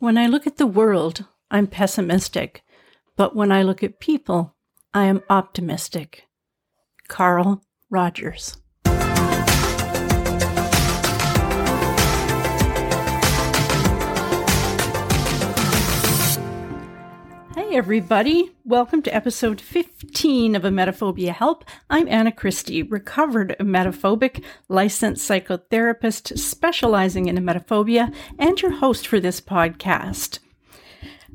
When I look at the world, I'm pessimistic, but when I look at people, I am optimistic. Carl Rogers. Everybody. Welcome to episode 15 of Emetophobia Help. I'm Anna Christie, recovered emetophobic, licensed psychotherapist specializing in emetophobia, and your host for this podcast.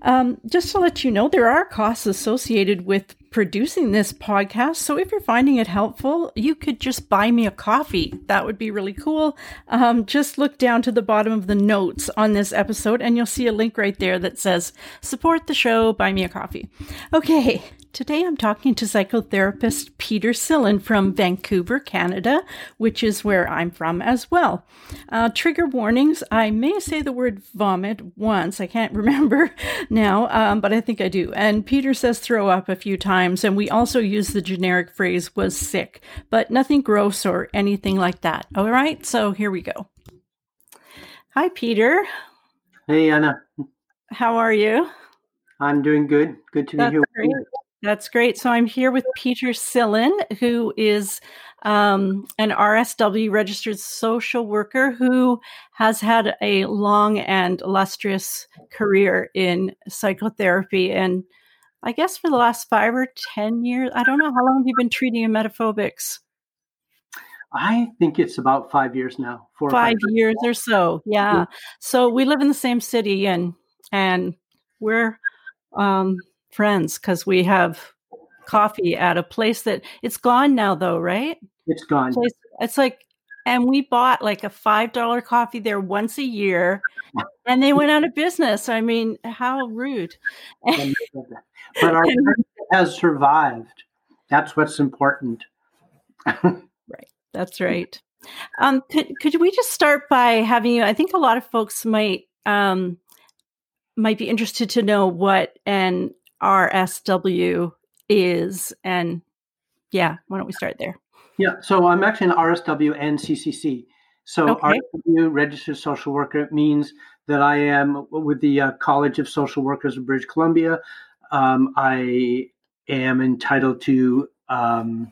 Um, just to let you know, there are costs associated with producing this podcast. So if you're finding it helpful, you could just buy me a coffee. That would be really cool. Um, just look down to the bottom of the notes on this episode and you'll see a link right there that says support the show, buy me a coffee. Okay. Today I'm talking to psychotherapist Peter Silin from Vancouver, Canada, which is where I'm from as well. Uh, trigger warnings I may say the word vomit once. I can't remember now, um, but I think I do. And Peter says throw up a few times. And we also use the generic phrase was sick, but nothing gross or anything like that. All right. So here we go. Hi, Peter. Hey, Anna. How are you? I'm doing good. Good to be That's here. That's great. So I'm here with Peter Silin, who is um, an RSW registered social worker who has had a long and illustrious career in psychotherapy. And I guess for the last five or 10 years, I don't know, how long have you been treating emetophobics? I think it's about five years now. Four five, five years or so. Yeah. yeah. So we live in the same city and, and we're, um, friends because we have coffee at a place that it's gone now though right? It's gone. Place, it's like and we bought like a five dollar coffee there once a year and they went out of business. I mean how rude. But our has survived. That's what's important. Right. That's right. Um, could, could we just start by having you i think a lot of folks might um, might be interested to know what an RSW is. And yeah, why don't we start there? Yeah, so I'm actually an RSW and CCC. So okay. RSW, registered social worker, means that I am with the uh, College of Social Workers of British Columbia. Um, I am entitled to um,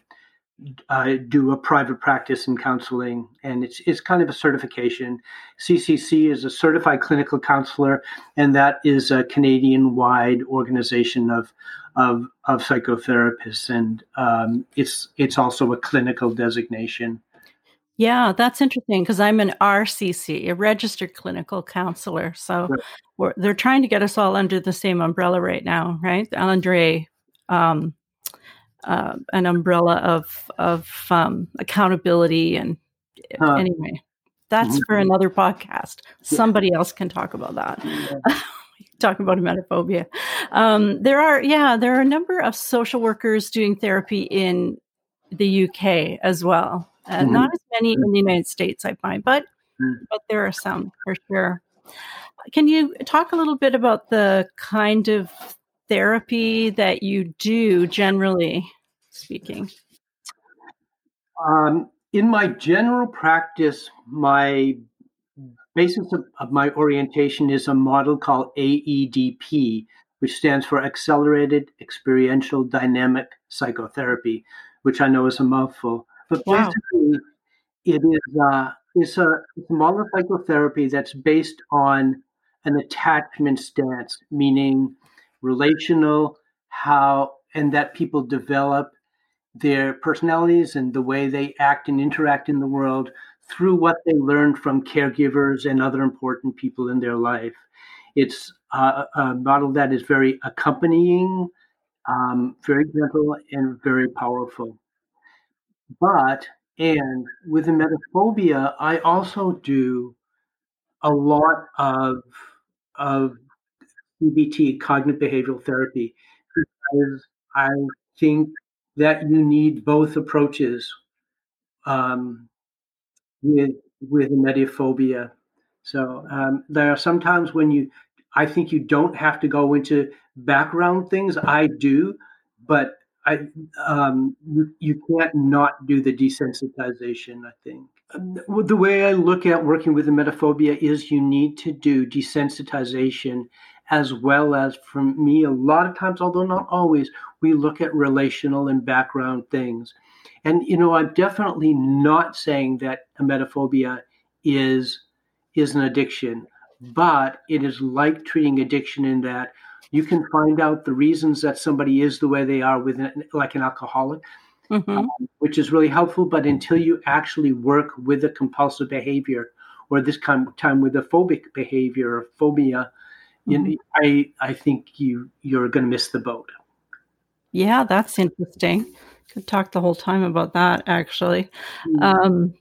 I do a private practice in counseling, and it's it's kind of a certification. CCC is a certified clinical counselor, and that is a Canadian-wide organization of of of psychotherapists, and um, it's it's also a clinical designation. Yeah, that's interesting because I'm an RCC, a registered clinical counselor. So they're trying to get us all under the same umbrella right now, right? Andre um, uh, an umbrella of of um, accountability and huh. anyway that's mm-hmm. for another podcast somebody else can talk about that yeah. talk about emetophobia um, there are yeah there are a number of social workers doing therapy in the uk as well uh, mm-hmm. not as many in the united states i find but mm-hmm. but there are some for sure can you talk a little bit about the kind of therapy that you do generally speaking? Um, in my general practice, my basis of, of, my orientation is a model called AEDP, which stands for Accelerated Experiential Dynamic Psychotherapy, which I know is a mouthful. But wow. basically, it is uh, it's a, it's a model of psychotherapy that's based on an attachment stance, meaning relational, how and that people develop their personalities and the way they act and interact in the world through what they learned from caregivers and other important people in their life. It's uh, a model that is very accompanying, um, very gentle, and very powerful. But, and with emetophobia, I also do a lot of, of CBT, cognitive behavioral therapy, because I think that you need both approaches um, with with emetophobia. So um, there are sometimes when you, I think you don't have to go into background things. I do, but I um, you, can't not do the desensitization. I think. the way I look at working with emetophobia is you need to do desensitization as well as for me a lot of times although not always we look at relational and background things and you know i'm definitely not saying that emetophobia is is an addiction but it is like treating addiction in that you can find out the reasons that somebody is the way they are with an, like an alcoholic mm-hmm. um, which is really helpful but until you actually work with a compulsive behavior or this kind of time with a phobic behavior or phobia mm-hmm. you know, I I think you you're going to miss the boat. Yeah, that's interesting. Could talk the whole time about that. Actually, mm-hmm. um,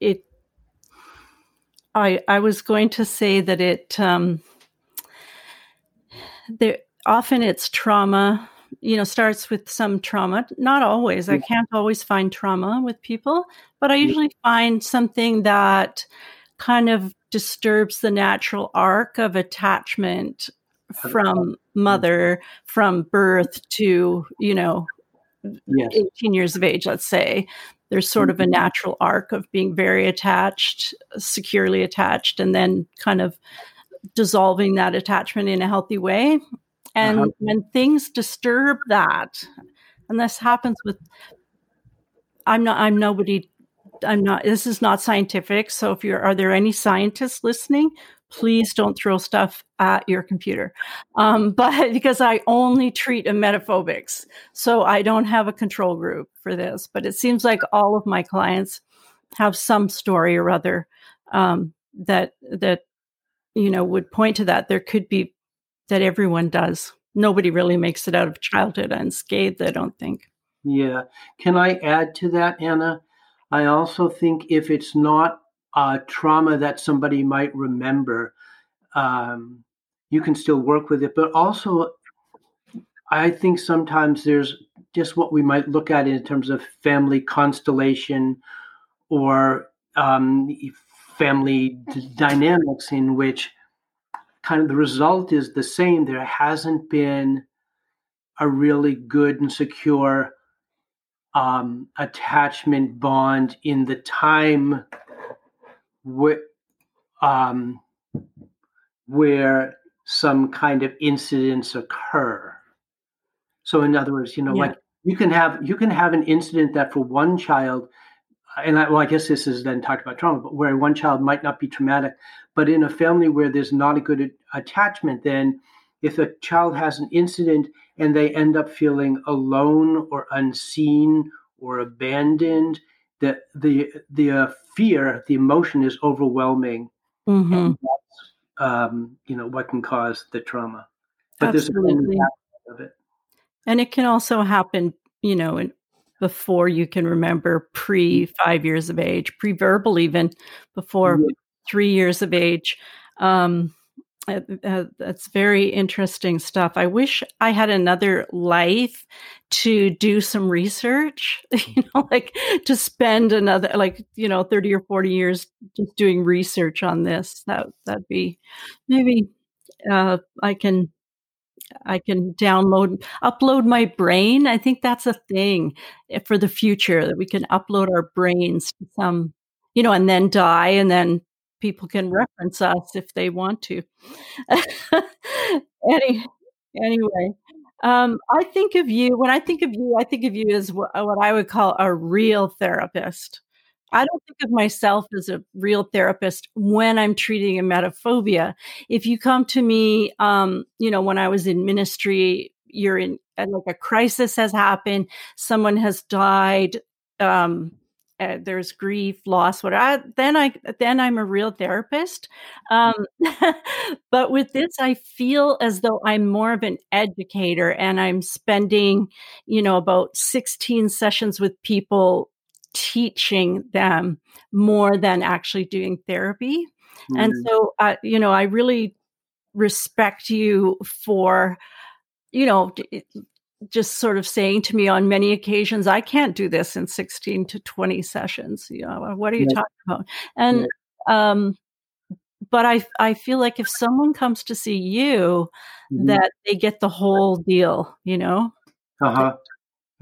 it. I I was going to say that it. Um, there often it's trauma you know starts with some trauma not always i can't always find trauma with people but i usually find something that kind of disturbs the natural arc of attachment from mother from birth to you know yes. 18 years of age let's say there's sort of a mm-hmm. natural arc of being very attached securely attached and then kind of dissolving that attachment in a healthy way and uh-huh. when things disturb that and this happens with i'm not i'm nobody I'm not, this is not scientific. So if you're, are there any scientists listening? Please don't throw stuff at your computer. Um, but because I only treat emetophobics. So I don't have a control group for this, but it seems like all of my clients have some story or other um, that, that, you know, would point to that. There could be that everyone does. Nobody really makes it out of childhood unscathed, I don't think. Yeah. Can I add to that, Anna? I also think if it's not a trauma that somebody might remember, um, you can still work with it. But also, I think sometimes there's just what we might look at in terms of family constellation or um, family d- dynamics in which kind of the result is the same. There hasn't been a really good and secure um, attachment bond in the time where, um, where some kind of incidents occur. So, in other words, you know, yeah. like you can have you can have an incident that for one child, and I, well, I guess this is then talked about trauma, but where one child might not be traumatic, but in a family where there's not a good attachment, then if a child has an incident and they end up feeling alone or unseen or abandoned, the the the uh, fear, the emotion is overwhelming. Mm-hmm. Um, you know what can cause the trauma, but Absolutely. there's a of it, and it can also happen. You know, in, before you can remember, pre five years of age, pre verbal, even before yeah. three years of age. Um, uh, uh, that's very interesting stuff. I wish I had another life to do some research, you know, like to spend another like, you know, 30 or 40 years just doing research on this. That that'd be maybe uh, I can I can download upload my brain. I think that's a thing eh, for the future that we can upload our brains to some, you know, and then die and then people can reference us if they want to. Any, anyway, um, I think of you when I think of you, I think of you as what, what I would call a real therapist. I don't think of myself as a real therapist when I'm treating a emetophobia. If you come to me, um, you know, when I was in ministry, you're in like a crisis has happened, someone has died, um, uh, there's grief, loss, what I, then I then I'm a real therapist. Um, but with this, I feel as though I'm more of an educator, and I'm spending, you know, about 16 sessions with people teaching them more than actually doing therapy. Mm. And so, uh, you know, I really respect you for you know just sort of saying to me on many occasions, I can't do this in 16 to 20 sessions. You know, what are you talking about? And, um, but I, I feel like if someone comes to see you, mm-hmm. that they get the whole deal, you know? Uh huh.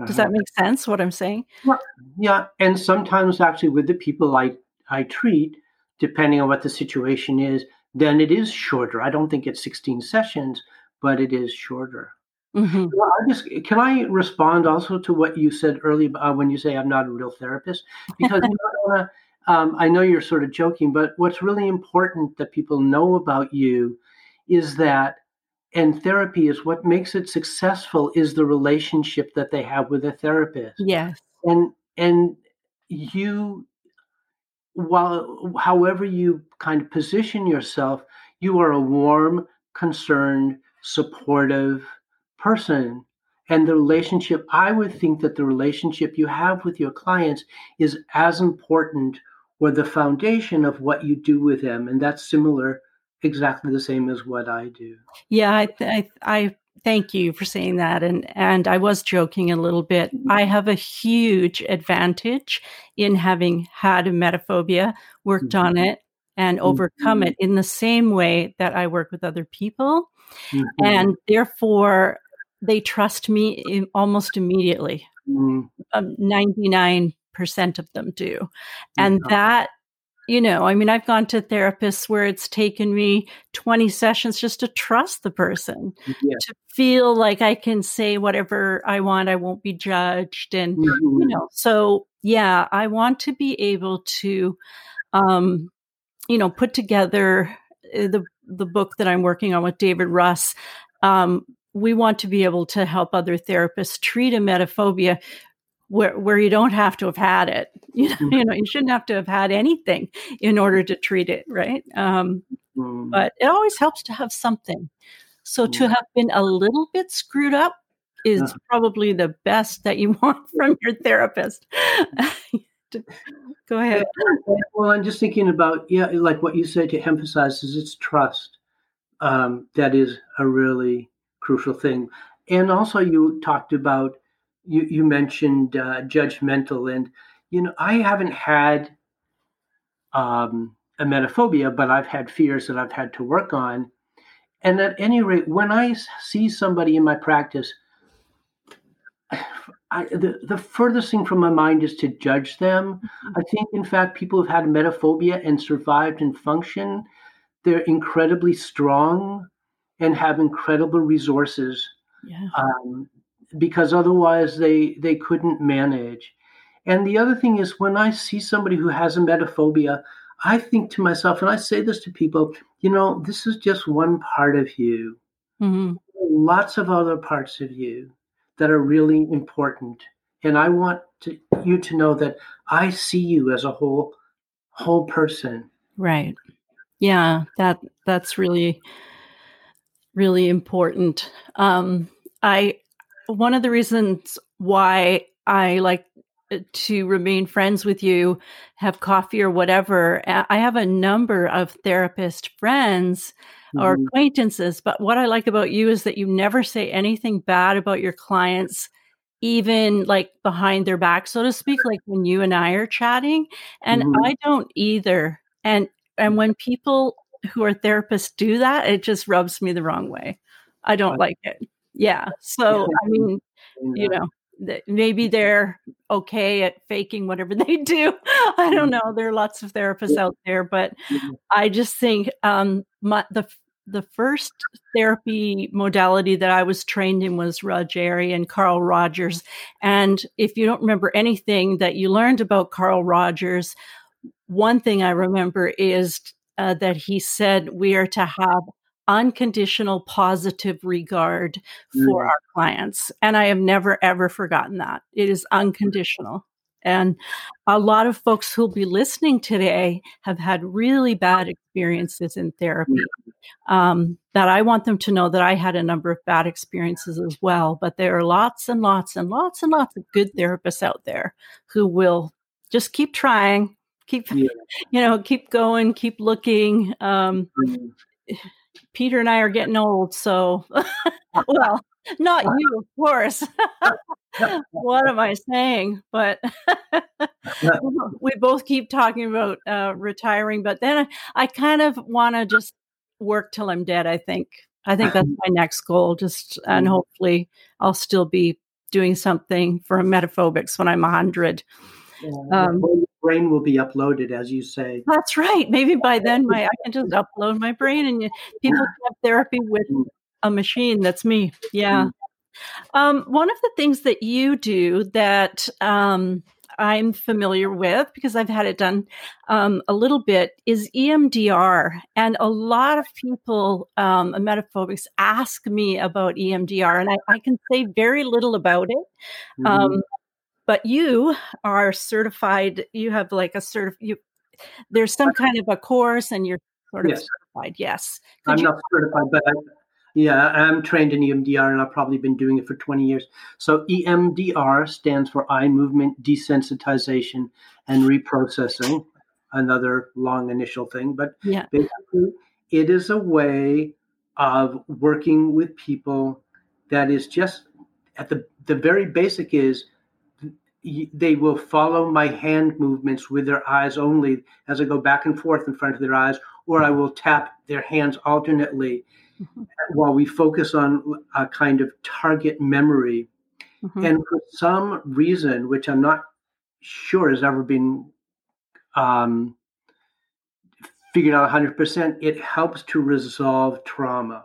Does that make sense? What I'm saying? Yeah, yeah. And sometimes, actually, with the people I I treat, depending on what the situation is, then it is shorter. I don't think it's 16 sessions, but it is shorter. Mm-hmm. Well, I just can I respond also to what you said earlier uh, when you say I'm not a real therapist because um, I know you're sort of joking, but what's really important that people know about you is that and therapy is what makes it successful is the relationship that they have with a therapist. Yes. And and you while however you kind of position yourself, you are a warm, concerned, supportive person. And the relationship, I would think that the relationship you have with your clients is as important or the foundation of what you do with them. And that's similar exactly the same as what I do. Yeah, I, I, I thank you for saying that. And and I was joking a little bit. Mm-hmm. I have a huge advantage in having had emetophobia, worked mm-hmm. on it, and overcome mm-hmm. it in the same way that I work with other people, mm-hmm. and therefore they trust me in, almost immediately. Mm-hmm. Um, Ninety nine percent of them do, and that you know, I mean, I've gone to therapists where it's taken me 20 sessions just to trust the person, yeah. to feel like I can say whatever I want, I won't be judged. And, mm-hmm. you know, so yeah, I want to be able to, um, you know, put together uh, the, the book that I'm working on with David Russ. Um, we want to be able to help other therapists treat emetophobia where where you don't have to have had it. You know, mm-hmm. you know, you shouldn't have to have had anything in order to treat it, right? Um, mm. But it always helps to have something. So mm. to have been a little bit screwed up is yeah. probably the best that you want from your therapist. Go ahead. Well, I'm just thinking about yeah, like what you said to emphasize is it's trust. Um, that is a really crucial thing. And also, you talked about you, you mentioned uh, judgmental, and you know I haven't had um, emetophobia, but I've had fears that I've had to work on. And at any rate, when I see somebody in my practice, I, the, the furthest thing from my mind is to judge them. Mm-hmm. I think, in fact, people who've had emetophobia and survived and function, they're incredibly strong and have incredible resources. Yeah. Um, because otherwise they they couldn't manage. And the other thing is when I see somebody who has emetophobia I think to myself, and I say this to people, you know, this is just one part of you. Mm-hmm. Lots of other parts of you that are really important. And I want to, you to know that I see you as a whole whole person. Right. Yeah, that that's really really important. Um I one of the reasons why I like uh, to remain friends with you, have coffee or whatever. I have a number of therapist friends mm-hmm. or acquaintances, but what I like about you is that you never say anything bad about your clients even like behind their back so to speak like when you and I are chatting and mm-hmm. I don't either. And and when people who are therapists do that, it just rubs me the wrong way. I don't like it. Yeah. So, I mean, you know, maybe they're okay at faking whatever they do. I don't mm-hmm. know. There are lots of therapists out there, but mm-hmm. I just think um, my, the the first therapy modality that I was trained in was Rogerian Carl Rogers. And if you don't remember anything that you learned about Carl Rogers, one thing I remember is uh, that he said we are to have unconditional positive regard for mm. our clients. And I have never, ever forgotten that. It is unconditional. And a lot of folks who'll be listening today have had really bad experiences in therapy. Um, that I want them to know that I had a number of bad experiences as well. But there are lots and lots and lots and lots of good therapists out there who will just keep trying, keep, yeah. you know, keep going, keep looking. Um, Peter and I are getting old, so well, not you, of course. what am I saying? But we both keep talking about uh, retiring, but then I, I kind of want to just work till I'm dead. I think. I think that's my next goal. Just and hopefully I'll still be doing something for emetophobics when I'm 100. Yeah, um, brain will be uploaded, as you say. That's right. Maybe by then, my I can just upload my brain, and people have therapy with mm. a machine. That's me. Yeah. Mm. Um, one of the things that you do that um, I'm familiar with because I've had it done um, a little bit is EMDR. And a lot of people, um, emetophobics, ask me about EMDR, and I, I, can say very little about it. Mm-hmm. But you are certified, you have like a certif you there's some kind of a course and you're sort of yes. certified. Yes. Could I'm you- not certified, but I, yeah, I'm trained in EMDR and I've probably been doing it for 20 years. So EMDR stands for eye movement desensitization and reprocessing, another long initial thing. But yeah. basically, it is a way of working with people that is just at the, the very basic is they will follow my hand movements with their eyes only as I go back and forth in front of their eyes, or I will tap their hands alternately mm-hmm. while we focus on a kind of target memory. Mm-hmm. And for some reason, which I'm not sure has ever been um, figured out 100%, it helps to resolve trauma.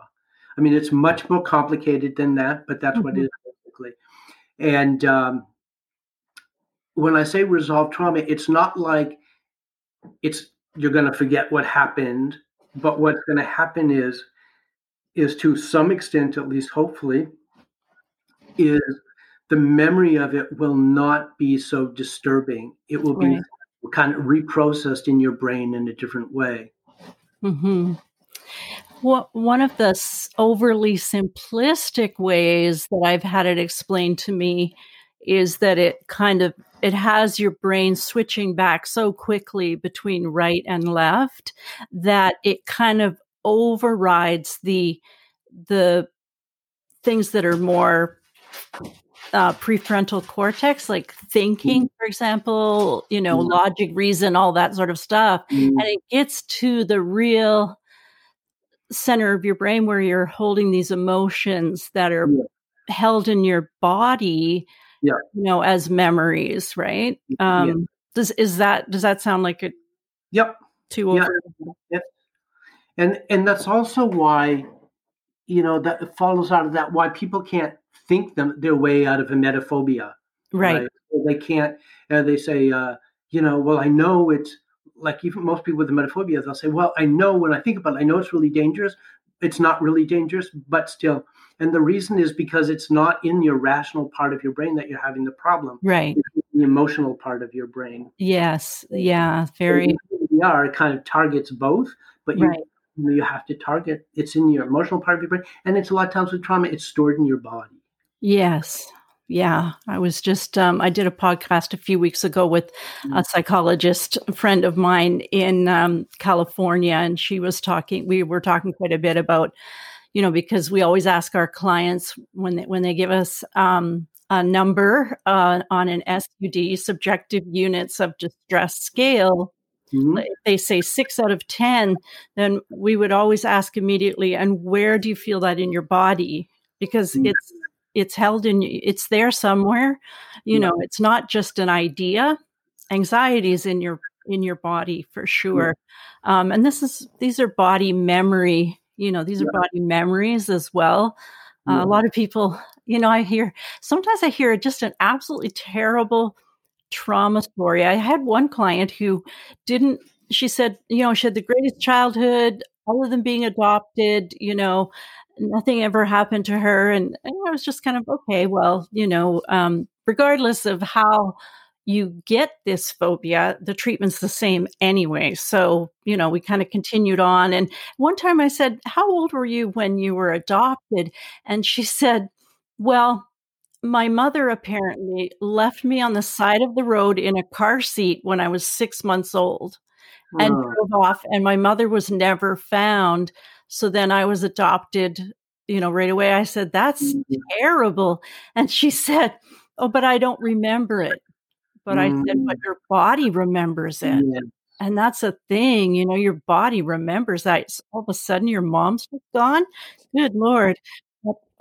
I mean, it's much more complicated than that, but that's mm-hmm. what it is basically. And um, when I say resolve trauma, it's not like it's you're going to forget what happened, but what's going to happen is is to some extent, at least hopefully, is the memory of it will not be so disturbing. It will be right. kind of reprocessed in your brain in a different way. Mm-hmm. Well, one of the overly simplistic ways that I've had it explained to me is that it kind of it has your brain switching back so quickly between right and left that it kind of overrides the the things that are more uh, prefrontal cortex, like thinking, mm. for example, you know, mm. logic, reason, all that sort of stuff. Mm. And it gets to the real center of your brain where you're holding these emotions that are yeah. held in your body yeah. you know, as memories, right? Um, yeah. Does is that does that sound like it? Yep. Too over. Yeah. Yep. And and that's also why, you know, that follows out of that why people can't think them their way out of emetophobia. Right. right? They can't. Uh, they say, uh, you know, well, I know it's like even most people with emetophobia, they'll say, well, I know when I think about it, I know it's really dangerous. It's not really dangerous, but still, and the reason is because it's not in your rational part of your brain that you're having the problem. Right. It's the emotional part of your brain. Yes. Yeah. Very. It kind of targets both, but you, right. you have to target. It's in your emotional part of your brain, and it's a lot of times with trauma, it's stored in your body. Yes. Yeah, I was just, um, I did a podcast a few weeks ago with a mm. psychologist a friend of mine in um, California, and she was talking, we were talking quite a bit about you know, because we always ask our clients when they, when they give us um, a number uh, on an SUD, subjective units of distress scale. Mm-hmm. They say six out of 10, then we would always ask immediately, and where do you feel that in your body? Because mm-hmm. it's it's held in it's there somewhere you know it's not just an idea anxiety is in your in your body for sure um, and this is these are body memory you know, these are body memories as well. Uh, a lot of people, you know, I hear sometimes I hear just an absolutely terrible trauma story. I had one client who didn't, she said, you know, she had the greatest childhood other than being adopted, you know, nothing ever happened to her. And, and I was just kind of, okay, well, you know, um, regardless of how you get this phobia, the treatment's the same anyway. So, you know, we kind of continued on. And one time I said, How old were you when you were adopted? And she said, Well, my mother apparently left me on the side of the road in a car seat when I was six months old and drove off, and my mother was never found. So then I was adopted, you know, right away. I said, That's mm-hmm. terrible. And she said, Oh, but I don't remember it. But mm. I said, but mm. your body remembers it. Yeah. And that's a thing, you know, your body remembers that. all of a sudden your mom's gone. Good Lord.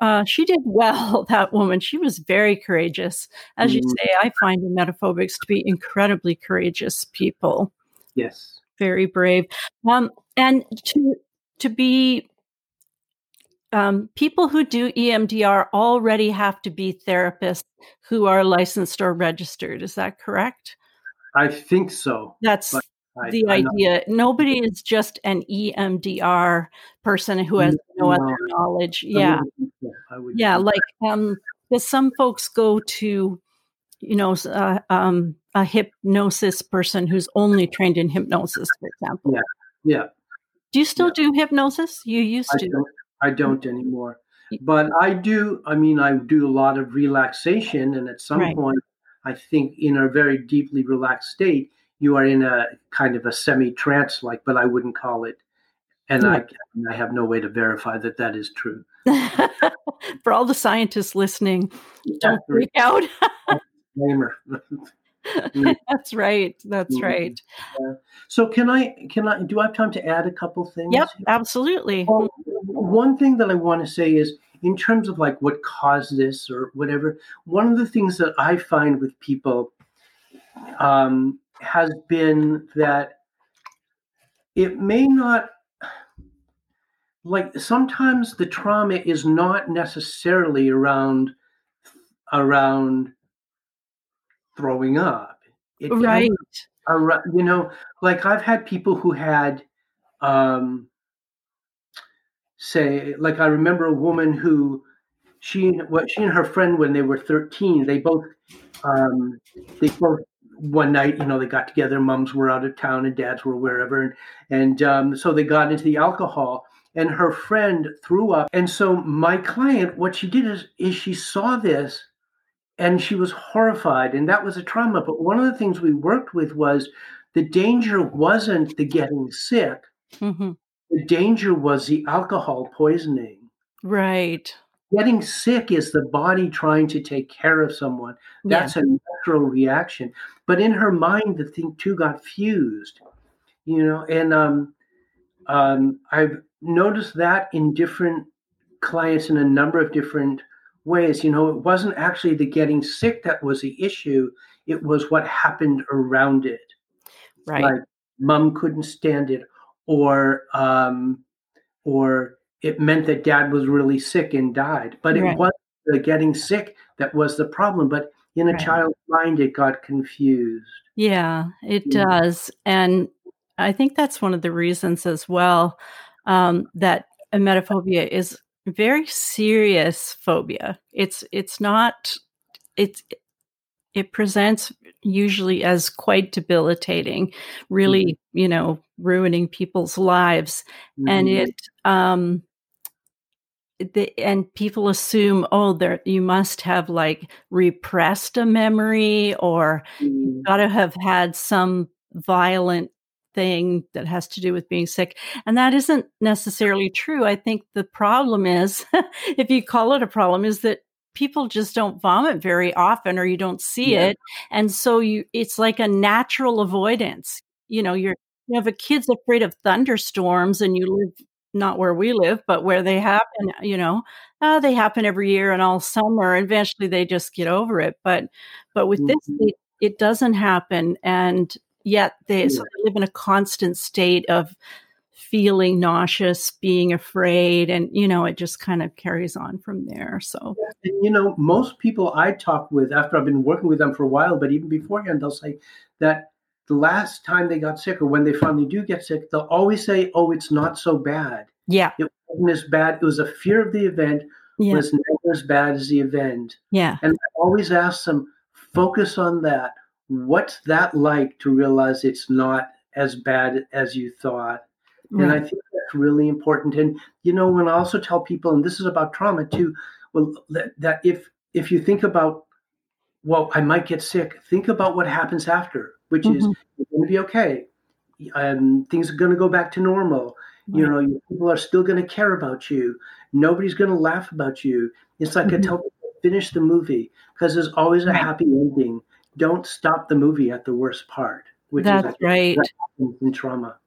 uh, she did well, that woman. She was very courageous. As mm-hmm. you say, I find emetophobics to be incredibly courageous people. Yes. Very brave. Um, and to to be um, people who do EMDR already have to be therapists who are licensed or registered. Is that correct? I think so. That's I, the I idea. Nobody is just an EMDR person who has no, no other knowledge. Yeah. yeah. Like, um, because some folks go to, you know, uh, um, a hypnosis person who's only trained in hypnosis, for example. Yeah. Yeah. Do you still yeah. do hypnosis? You used to. I mm. don't anymore. But I do, I mean, I do a lot of relaxation. And at some right. point, I think in a very deeply relaxed state, you are in a kind of a semi trance like, but I wouldn't call it. And yeah. I, hmm. I have no way to verify that that is true. For all the scientists listening, don't freak out. That's right. That's mm-hmm. right. Yeah. So can I can I do I have time to add a couple things? Yep, absolutely. Well, one thing that I want to say is in terms of like what caused this or whatever, one of the things that I find with people um, has been that it may not like sometimes the trauma is not necessarily around around throwing up it right you know like i've had people who had um say like i remember a woman who she what she and her friend when they were 13 they both um they both one night, you know, they got together. Mums were out of town and dads were wherever, and and um, so they got into the alcohol. And her friend threw up, and so my client, what she did is, is she saw this, and she was horrified, and that was a trauma. But one of the things we worked with was the danger wasn't the getting sick. Mm-hmm. The danger was the alcohol poisoning. Right getting sick is the body trying to take care of someone. That's yeah. a natural reaction. But in her mind, the thing too got fused, you know, and um, um, I've noticed that in different clients in a number of different ways. You know, it wasn't actually the getting sick that was the issue, it was what happened around it. Right. Like mom couldn't stand it, or, um, or, it meant that dad was really sick and died. But right. it wasn't the getting sick that was the problem. But in a right. child's mind, it got confused. Yeah, it yeah. does. And I think that's one of the reasons as well um, that emetophobia is very serious phobia. It's it's not it's it presents usually as quite debilitating, really, mm-hmm. you know, ruining people's lives, mm-hmm. and it um, the, and people assume, oh, there you must have like repressed a memory or mm. got to have had some violent thing that has to do with being sick. And that isn't necessarily true. I think the problem is, if you call it a problem, is that people just don't vomit very often or you don't see yeah. it. And so you it's like a natural avoidance. You know, you're you have a kid's afraid of thunderstorms and you live not where we live, but where they happen, you know, uh, they happen every year and all summer. Eventually they just get over it. But, but with mm-hmm. this, it, it, doesn't happen. And yet they, yeah. so they live in a constant state of feeling nauseous, being afraid. And, you know, it just kind of carries on from there. So, and, you know, most people I talk with after I've been working with them for a while, but even beforehand, they'll say that the last time they got sick or when they finally do get sick, they'll always say, "Oh, it's not so bad." Yeah, it wasn't as bad. It was a fear of the event. Yeah. was never as bad as the event. Yeah, and I always ask them, focus on that. What's that like to realize it's not as bad as you thought? Right. And I think that's really important. And you know, when I also tell people, and this is about trauma too, well, that, that if if you think about, well, I might get sick. Think about what happens after which mm-hmm. is going to be okay. Um, things are going to go back to normal. Right. You know, people are still going to care about you. Nobody's going to laugh about you. It's like mm-hmm. I tell people, finish the movie because there's always a happy ending. Don't stop the movie at the worst part, which That's is right. in trauma.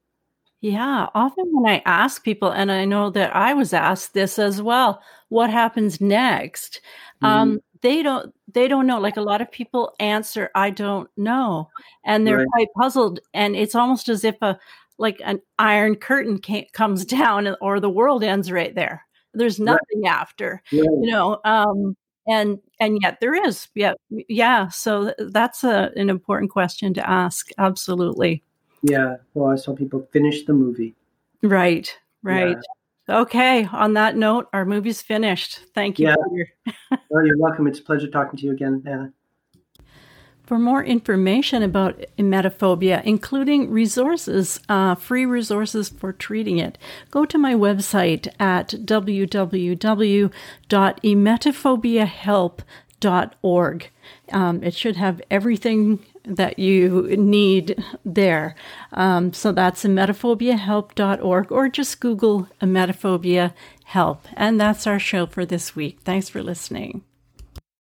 Yeah, often when I ask people, and I know that I was asked this as well, what happens next? Mm-hmm. Um, they don't they don't know. Like a lot of people answer, I don't know, and they're right. quite puzzled. And it's almost as if a like an iron curtain comes down, or the world ends right there. There's nothing right. after, you know. Um, and and yet there is, yeah, yeah. So that's a, an important question to ask. Absolutely. Yeah. Well, I saw people finish the movie. Right. Right. Yeah. Okay. On that note, our movie's finished. Thank you. Yeah. Well, you're welcome. It's a pleasure talking to you again, Anna. For more information about emetophobia, including resources, uh, free resources for treating it, go to my website at www.emetophobiahelp.org. Um, it should have everything that you need there. Um, so that's emetophobiahelp.org or just Google emetophobia help. And that's our show for this week. Thanks for listening.